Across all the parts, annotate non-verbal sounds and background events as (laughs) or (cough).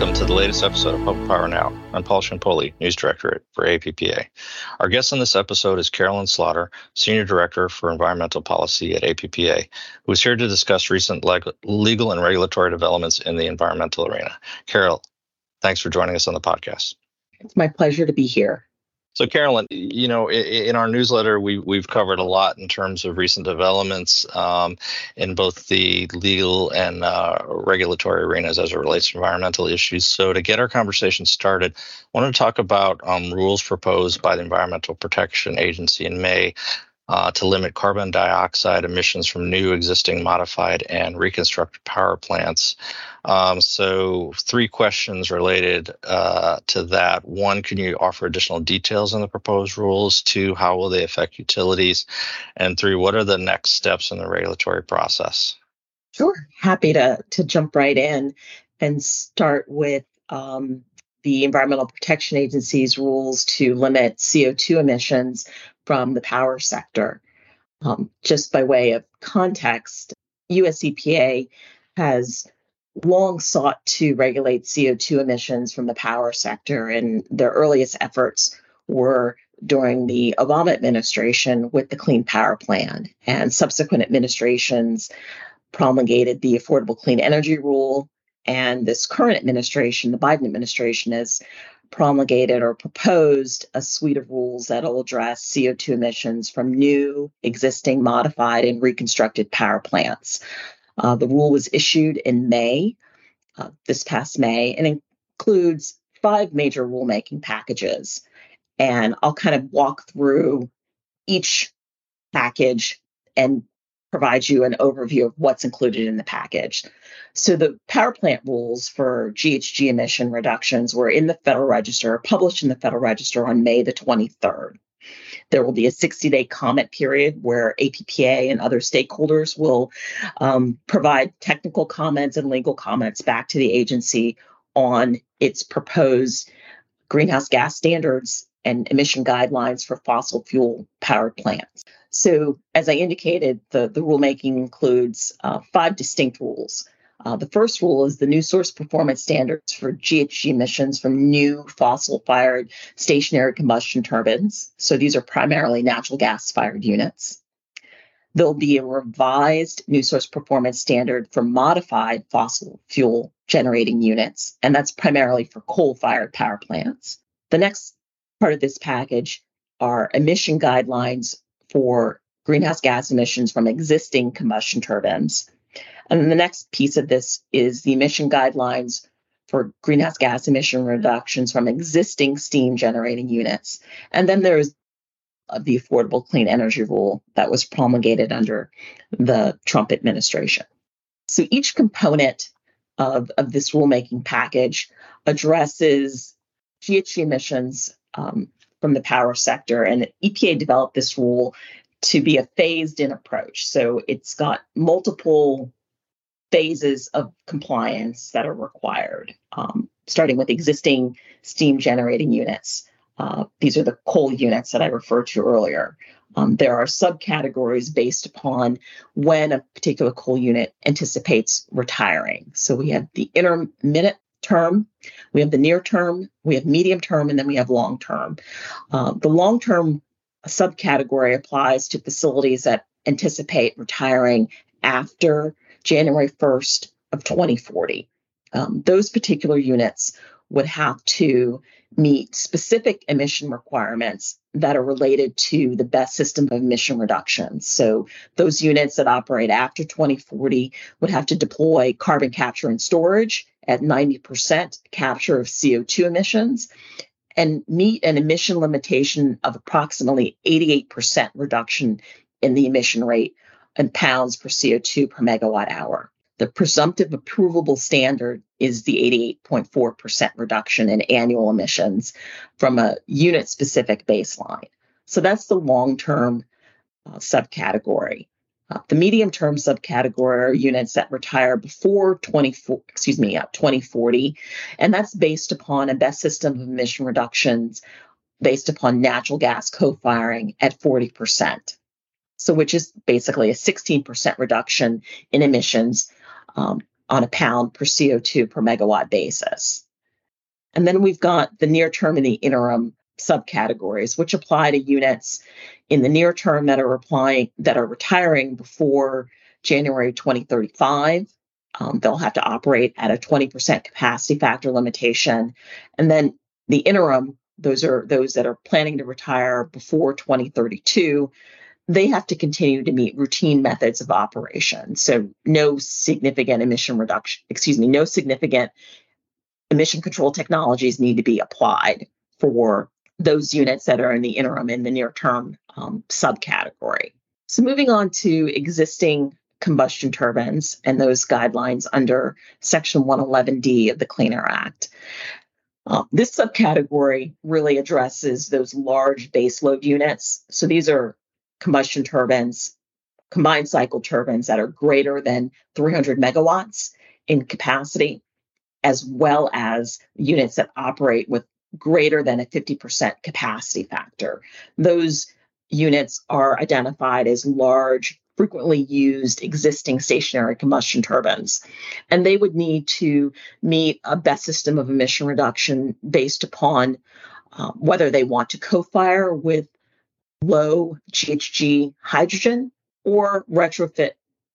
welcome to the latest episode of Public Power Now. I'm Paul Ciampoli, News Director for APPA. Our guest on this episode is Carolyn Slaughter, Senior Director for Environmental Policy at APPA, who is here to discuss recent legal and regulatory developments in the environmental arena. Carol, thanks for joining us on the podcast. It's my pleasure to be here. So, Carolyn, you know, in our newsletter, we, we've covered a lot in terms of recent developments um, in both the legal and uh, regulatory arenas as it relates to environmental issues. So, to get our conversation started, I want to talk about um, rules proposed by the Environmental Protection Agency in May uh, to limit carbon dioxide emissions from new, existing, modified, and reconstructed power plants. Um, so, three questions related uh, to that. One, can you offer additional details on the proposed rules? Two, how will they affect utilities? And three, what are the next steps in the regulatory process? Sure, happy to to jump right in and start with um, the Environmental Protection Agency's rules to limit CO2 emissions from the power sector. Um, just by way of context, US EPA has long sought to regulate CO2 emissions from the power sector, and their earliest efforts were during the Obama administration with the Clean Power Plan, and subsequent administrations promulgated the Affordable Clean Energy Rule. And this current administration, the Biden administration, has promulgated or proposed a suite of rules that'll address CO2 emissions from new, existing, modified, and reconstructed power plants. Uh, the rule was issued in May, uh, this past May, and includes five major rulemaking packages. And I'll kind of walk through each package and provide you an overview of what's included in the package. So the power plant rules for GHG emission reductions were in the Federal Register, published in the Federal Register on May the 23rd. There will be a 60 day comment period where APPA and other stakeholders will um, provide technical comments and legal comments back to the agency on its proposed greenhouse gas standards and emission guidelines for fossil fuel powered plants. So, as I indicated, the, the rulemaking includes uh, five distinct rules. Uh, the first rule is the new source performance standards for GHG emissions from new fossil fired stationary combustion turbines. So, these are primarily natural gas fired units. There'll be a revised new source performance standard for modified fossil fuel generating units, and that's primarily for coal fired power plants. The next part of this package are emission guidelines for greenhouse gas emissions from existing combustion turbines. And then the next piece of this is the emission guidelines for greenhouse gas emission reductions from existing steam generating units. And then there's the Affordable Clean Energy Rule that was promulgated under the Trump administration. So each component of, of this rulemaking package addresses GHG emissions um, from the power sector. And EPA developed this rule to be a phased in approach. So it's got multiple phases of compliance that are required, um, starting with existing steam generating units. Uh, these are the coal units that I referred to earlier. Um, there are subcategories based upon when a particular coal unit anticipates retiring. So we have the intermittent term, we have the near term, we have medium term, and then we have long term. Uh, the long term subcategory applies to facilities that anticipate retiring after January 1st of 2040. Um, those particular units would have to meet specific emission requirements that are related to the best system of emission reduction. So those units that operate after 2040 would have to deploy carbon capture and storage at 90% capture of CO2 emissions and meet an emission limitation of approximately 88% reduction in the emission rate in pounds per CO2 per megawatt hour. The presumptive approvable standard is the 88.4% reduction in annual emissions from a unit specific baseline. So that's the long term uh, subcategory. Uh, the medium term subcategory are units that retire before 24, excuse me, uh, 2040, and that's based upon a best system of emission reductions based upon natural gas co-firing at 40%. So, which is basically a 16% reduction in emissions um, on a pound per CO2 per megawatt basis. And then we've got the near term and the interim subcategories, which apply to units in the near term that are applying that are retiring before January 2035. Um, they'll have to operate at a 20% capacity factor limitation. And then the interim, those are those that are planning to retire before 2032 they have to continue to meet routine methods of operation. So no significant emission reduction, excuse me, no significant emission control technologies need to be applied for those units that are in the interim in the near term um, subcategory. So moving on to existing combustion turbines and those guidelines under Section 111D of the Clean Air Act. Uh, this subcategory really addresses those large baseload units. So these are combustion turbines, combined cycle turbines that are greater than 300 megawatts in capacity, as well as units that operate with greater than a 50% capacity factor. Those units are identified as large, frequently used existing stationary combustion turbines. And they would need to meet a best system of emission reduction based upon uh, whether they want to co fire with low GHG hydrogen or retrofit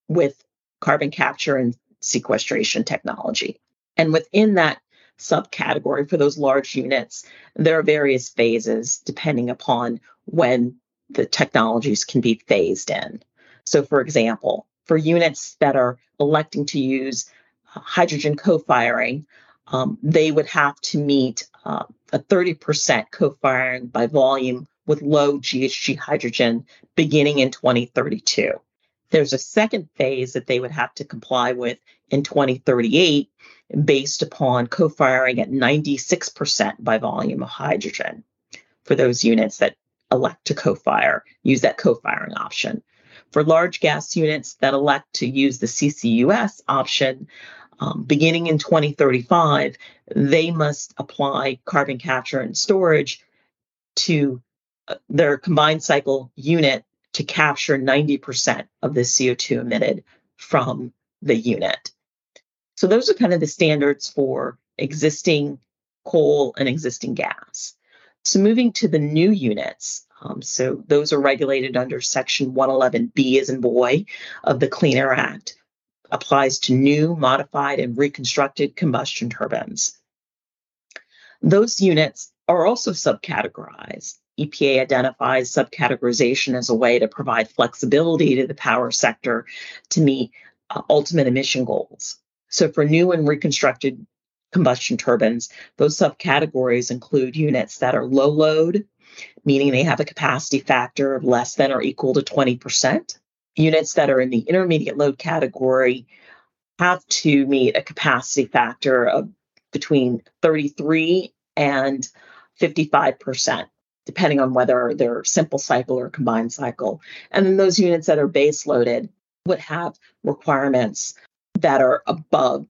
with carbon capture and sequestration technology. And within that subcategory for those large units, there are various phases depending upon when the technologies can be phased in. So, for example, for units that are electing to use uh, hydrogen co firing, um, they would have to meet uh, a 30% co firing by volume with low GHG hydrogen beginning in 2032. There's a second phase that they would have to comply with in 2038 based upon co firing at 96% by volume of hydrogen for those units that elect to co fire, use that co firing option. For large gas units that elect to use the CCUS option, um, beginning in 2035, they must apply carbon capture and storage to their combined cycle unit to capture 90% of the CO2 emitted from the unit. So those are kind of the standards for existing coal and existing gas. So moving to the new units, um, so those are regulated under Section 111B as in boy of the Clean Air Act, applies to new, modified, and reconstructed combustion turbines. Those units are also subcategorized EPA identifies subcategorization as a way to provide flexibility to the power sector to meet uh, ultimate emission goals. So, for new and reconstructed combustion turbines, those subcategories include units that are low load, meaning they have a capacity factor of less than or equal to 20%. Units that are in the intermediate load category have to meet a capacity factor of between 33 and 55% depending on whether they're simple cycle or combined cycle. And then those units that are base loaded would have requirements that are above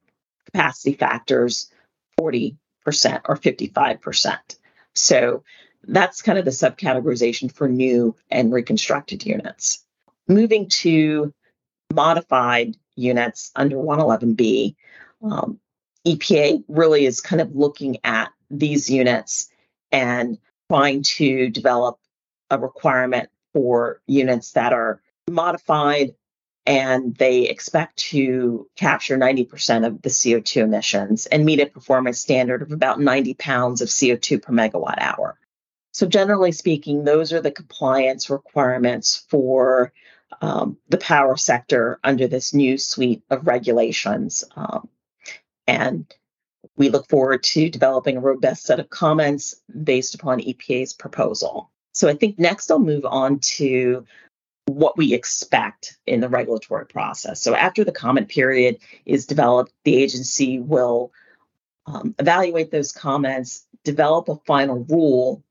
capacity factors 40% or 55%. So that's kind of the subcategorization for new and reconstructed units. Moving to modified units under 111B, um, EPA really is kind of looking at these units and trying to develop a requirement for units that are modified and they expect to capture 90% of the CO2 emissions and meet a performance standard of about 90 pounds of CO2 per megawatt hour. So, generally speaking, those are the compliance requirements for um, the power sector under this new suite of regulations. Um, and we look forward to developing a robust set of comments based upon EPA's proposal. So I think next I'll move on to what we expect in the regulatory process. So after the comment period is developed, the agency will um, evaluate those comments, develop a final rule,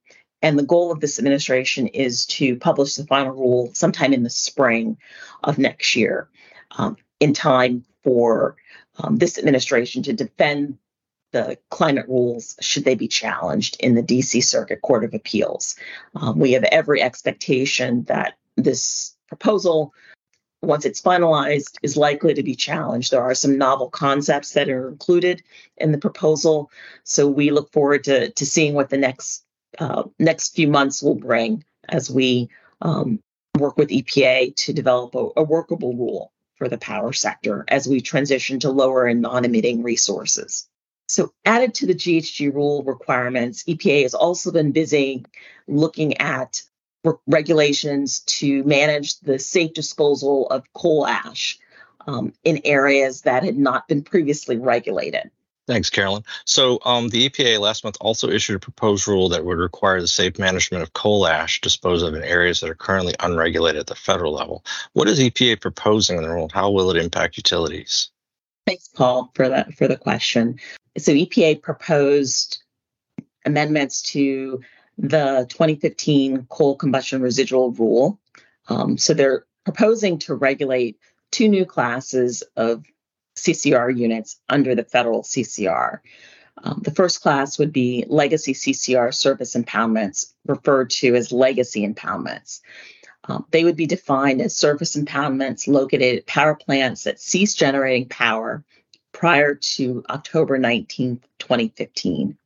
and the goal of this administration is to publish the final rule sometime in the spring of next year, um, in time for um, this administration to defend the climate rules should they be challenged in the DC Circuit Court of Appeals. Um, we have every expectation that this proposal once it's finalized, is likely to be challenged. There are some novel concepts that are included in the proposal, so we look forward to to seeing what the next uh, next few months will bring as we um, work with EPA to develop a, a workable rule for the power sector as we transition to lower and non-emitting resources. So, added to the GHG rule requirements, EPA has also been busy looking at regulations to manage the safe disposal of coal ash um, in areas that had not been previously regulated. Thanks, Carolyn. So, um, the EPA last month also issued a proposed rule that would require the safe management of coal ash disposed of in areas that are currently unregulated at the federal level. What is EPA proposing in the rule? How will it impact utilities? Thanks, Paul, for that for the question. So, EPA proposed amendments to the 2015 coal combustion residual rule. Um, so, they're proposing to regulate two new classes of CCR units under the federal CCR. Um, the first class would be legacy CCR surface impoundments, referred to as legacy impoundments. Um, they would be defined as surface impoundments located at power plants that ceased generating power prior to October 19, 2015,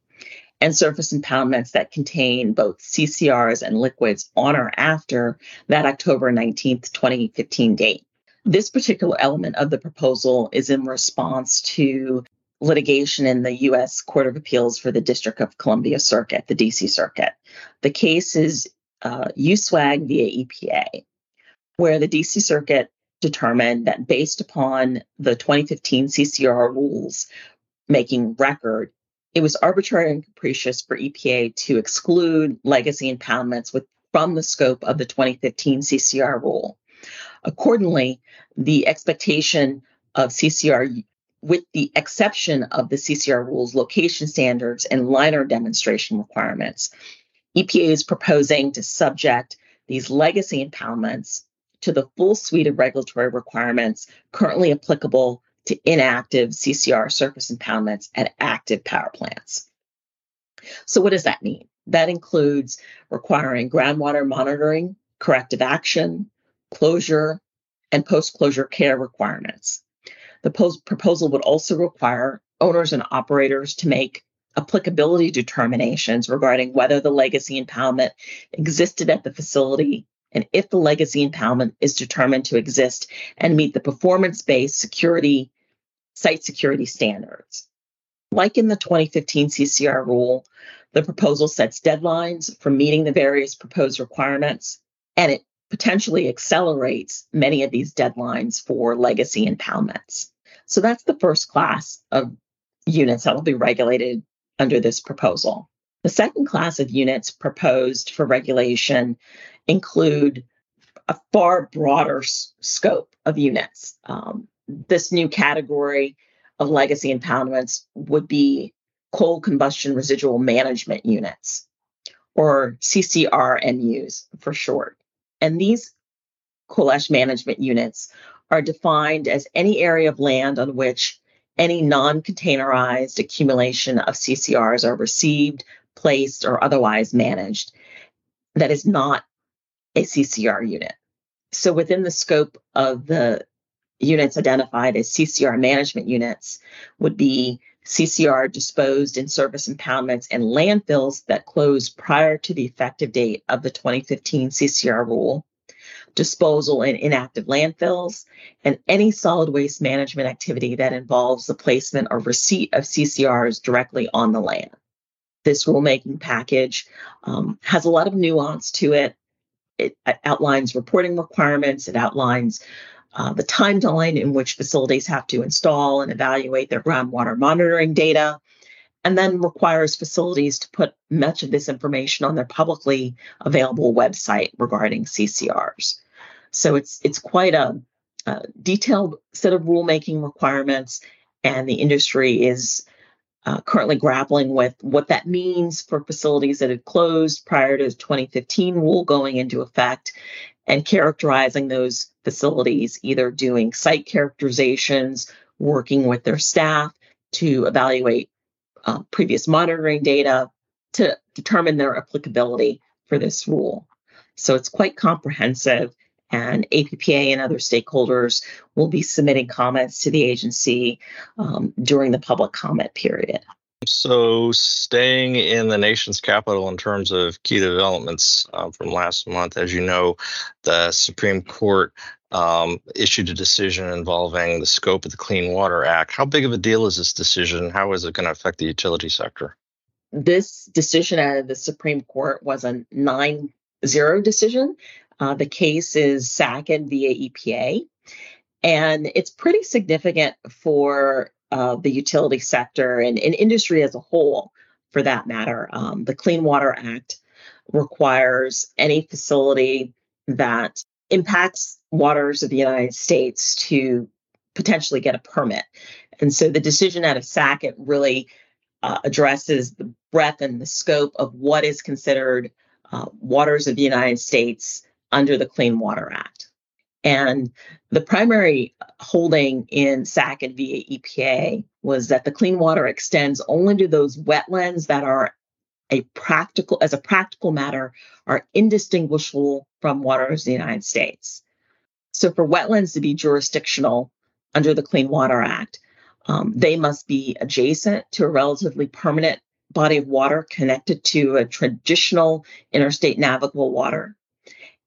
and surface impoundments that contain both CCRs and liquids on or after that October 19, 2015 date. This particular element of the proposal is in response to litigation in the U.S. Court of Appeals for the District of Columbia Circuit, the DC Circuit. The case is uh, USWAG via EPA, where the DC Circuit determined that based upon the 2015 CCR rules making record, it was arbitrary and capricious for EPA to exclude legacy impoundments with, from the scope of the 2015 CCR rule. Accordingly, the expectation of CCR, with the exception of the CCR rules, location standards, and liner demonstration requirements, EPA is proposing to subject these legacy impoundments to the full suite of regulatory requirements currently applicable to inactive CCR surface impoundments at active power plants. So, what does that mean? That includes requiring groundwater monitoring, corrective action, closure, and post closure care requirements. The post- proposal would also require owners and operators to make applicability determinations regarding whether the legacy impoundment existed at the facility and if the legacy impoundment is determined to exist and meet the performance based security site security standards. Like in the 2015 CCR rule, the proposal sets deadlines for meeting the various proposed requirements and it potentially accelerates many of these deadlines for legacy impoundments. So that's the first class of units that will be regulated under this proposal. The second class of units proposed for regulation include a far broader s- scope of units. Um, this new category of legacy impoundments would be coal combustion residual management units, or CCRMUs for short. And these coal ash management units are defined as any area of land on which any non containerized accumulation of CCRs are received, placed, or otherwise managed that is not a CCR unit. So, within the scope of the units identified as CCR management units, would be CCR disposed in surface impoundments and landfills that closed prior to the effective date of the 2015 CCR rule, disposal in inactive landfills, and any solid waste management activity that involves the placement or receipt of CCRs directly on the land. This rulemaking package um, has a lot of nuance to it. It outlines reporting requirements, it outlines uh, the timeline in which facilities have to install and evaluate their groundwater monitoring data, and then requires facilities to put much of this information on their publicly available website regarding CCRs. So it's it's quite a, a detailed set of rulemaking requirements, and the industry is uh, currently grappling with what that means for facilities that had closed prior to the 2015 rule going into effect and characterizing those facilities, either doing site characterizations, working with their staff to evaluate uh, previous monitoring data to determine their applicability for this rule. So it's quite comprehensive and APPA and other stakeholders will be submitting comments to the agency um, during the public comment period. So, staying in the nation's capital in terms of key developments uh, from last month, as you know, the Supreme Court um, issued a decision involving the scope of the Clean Water Act. How big of a deal is this decision? How is it going to affect the utility sector? This decision out of the Supreme Court was a 9 0 decision. Uh, the case is Sackett via EPA. And it's pretty significant for uh, the utility sector and, and, industry as a whole, for that matter. Um, the Clean Water Act requires any facility that impacts waters of the United States to potentially get a permit. And so the decision out of Sackett really uh, addresses the breadth and the scope of what is considered uh, waters of the United States under the Clean Water Act. And the primary holding in Sackett via EPA was that the clean water extends only to those wetlands that are a practical, as a practical matter, are indistinguishable from waters of the United States. So for wetlands to be jurisdictional under the Clean Water Act, um, they must be adjacent to a relatively permanent body of water connected to a traditional interstate navigable water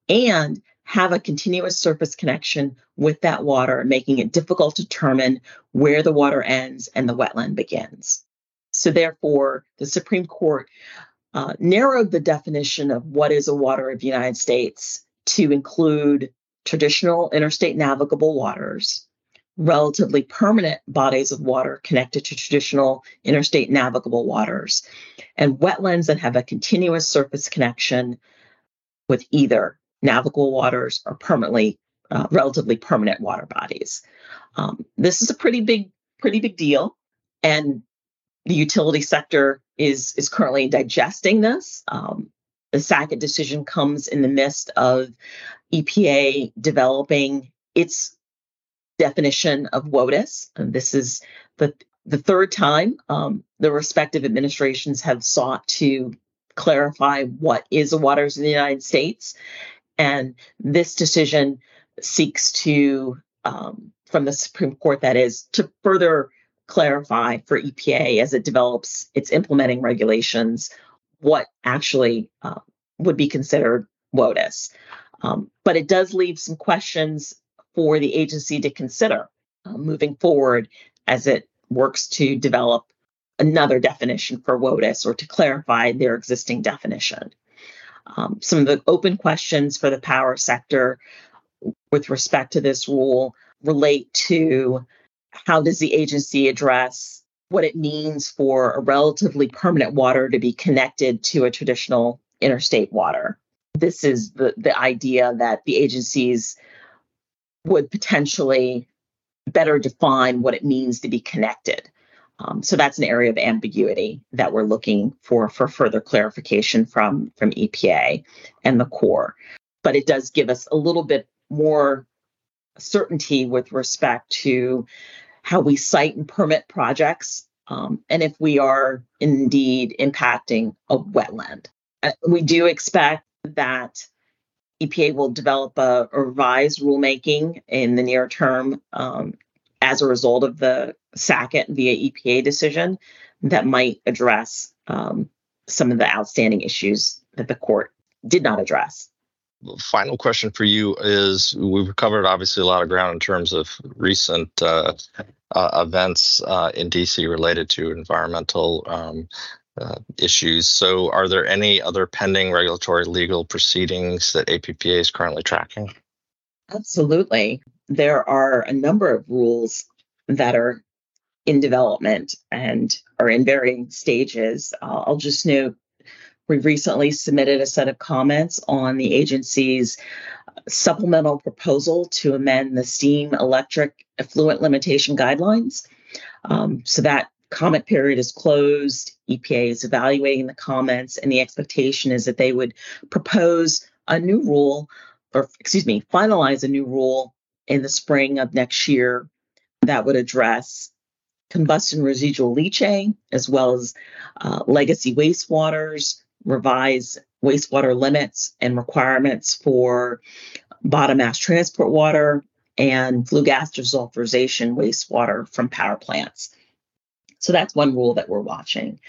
and have a continuous surface connection with that water, making it difficult to determine where the water ends and the wetland begins. So, therefore, the Supreme Court uh, narrowed the definition of what is a water of the United States to include traditional interstate navigable waters, relatively permanent bodies of water connected to traditional interstate navigable waters, and wetlands that have a continuous surface connection with either navigable waters or permanently, uh, relatively permanent water bodies. Um, this is a pretty big, pretty big deal, and the utility sector is is currently digesting this. Um, the Sackett decision comes in the midst of EPA developing its definition of WOTUS. And this is the the third time um, the respective administrations have sought to clarify what is a waters in the United States. And this decision seeks to, um, from the Supreme Court, that is, to further clarify for EPA as it develops its implementing regulations what actually uh, would be considered WOTUS. Um, but it does leave some questions for the agency to consider uh, moving forward as it works to develop another definition for WOTUS or to clarify their existing definition. Um, some of the open questions for the power sector with respect to this rule relate to how does the agency address what it means for a relatively permanent water to be connected to a traditional interstate water. This is the, the idea that the agencies would potentially better define what it means to be connected. Um, so that's an area of ambiguity that we're looking for for further clarification from from EPA and the Corps. But it does give us a little bit more certainty with respect to how we site and permit projects um, and if we are indeed impacting a wetland. Uh, we do expect that EPA will develop a, a revised rulemaking in the near term um, as a result of the Sackett via EPA decision that might address um, some of the outstanding issues that the court did not address. Final question for you is we've covered obviously a lot of ground in terms of recent uh, uh, events uh, in DC related to environmental um, uh, issues. So, are there any other pending regulatory legal proceedings that APPA is currently tracking? Absolutely there are a number of rules that are in development and are in varying stages. Uh, I'll just note we recently submitted a set of comments on the agency's supplemental proposal to amend the steam electric effluent limitation guidelines. Um, so that comment period is closed. EPA is evaluating the comments, and the expectation is that they would propose a new rule, or excuse me, finalize a new rule in the spring of next year that would address combustion residual leachate as well as uh, legacy wastewaters, revise wastewater limits and requirements for bottom ash transport water, and flue gas desulfurization wastewater from power plants. So that's one rule that we're watching.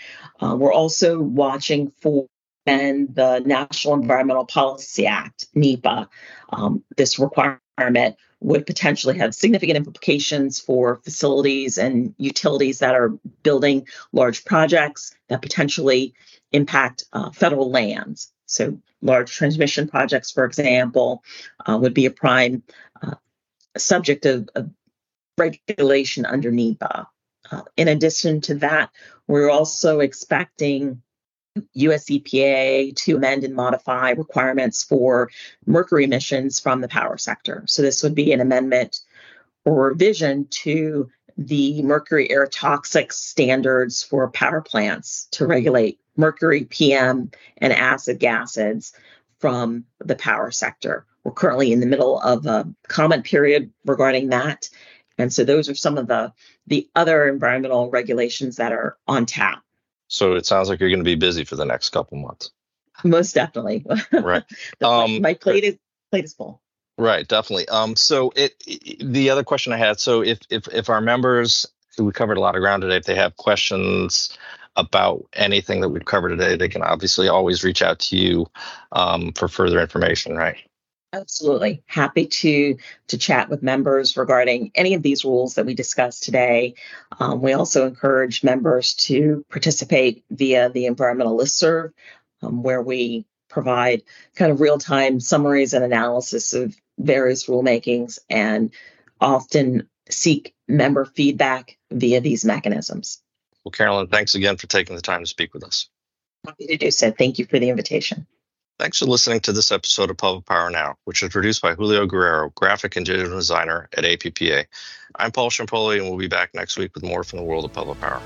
Uh, we're also watching for and the National Environmental Policy Act, NEPA. Um, this requirement would potentially have significant implications for facilities and utilities that are building large projects that potentially impact uh, federal lands. So, large transmission projects, for example, uh, would be a prime uh, subject of, of, regulation under NEPA. Uh, in addition to that, we're also expecting US EPA to amend and modify requirements for mercury emissions from the power sector. So, this would be an amendment or revision to the mercury air toxic standards for power plants to regulate mercury, PM, and acid gases from the power sector. We're currently in the middle of a comment period regarding that. And so those are some of the the other environmental regulations that are on tap. So it sounds like you're going to be busy for the next couple months. (laughs) Most definitely. (laughs) Right. um, my plate is plate is full. Right, definitely. Um, so it, it, the other question I had, so if if if our members, we covered a lot of ground today, if they have questions about anything that we've covered today, they can obviously always reach out to you um, for further information, right? Absolutely. Happy to to chat with members regarding any of these rules that we discussed today. Um, we also encourage members to participate via the environmental listserv, um, where we provide kind of real-time summaries and analysis of various rulemakings and often seek member feedback via these mechanisms. Well, Carolyn, thanks again for taking the time to speak with us. Happy to do so. Thank you for the invitation. Thanks for listening to this episode of Public Power Now, which is produced by Julio Guerrero, graphic and digital designer at APPA. I'm Paul Ciampoli, and we'll be back next week with more from the world of public power.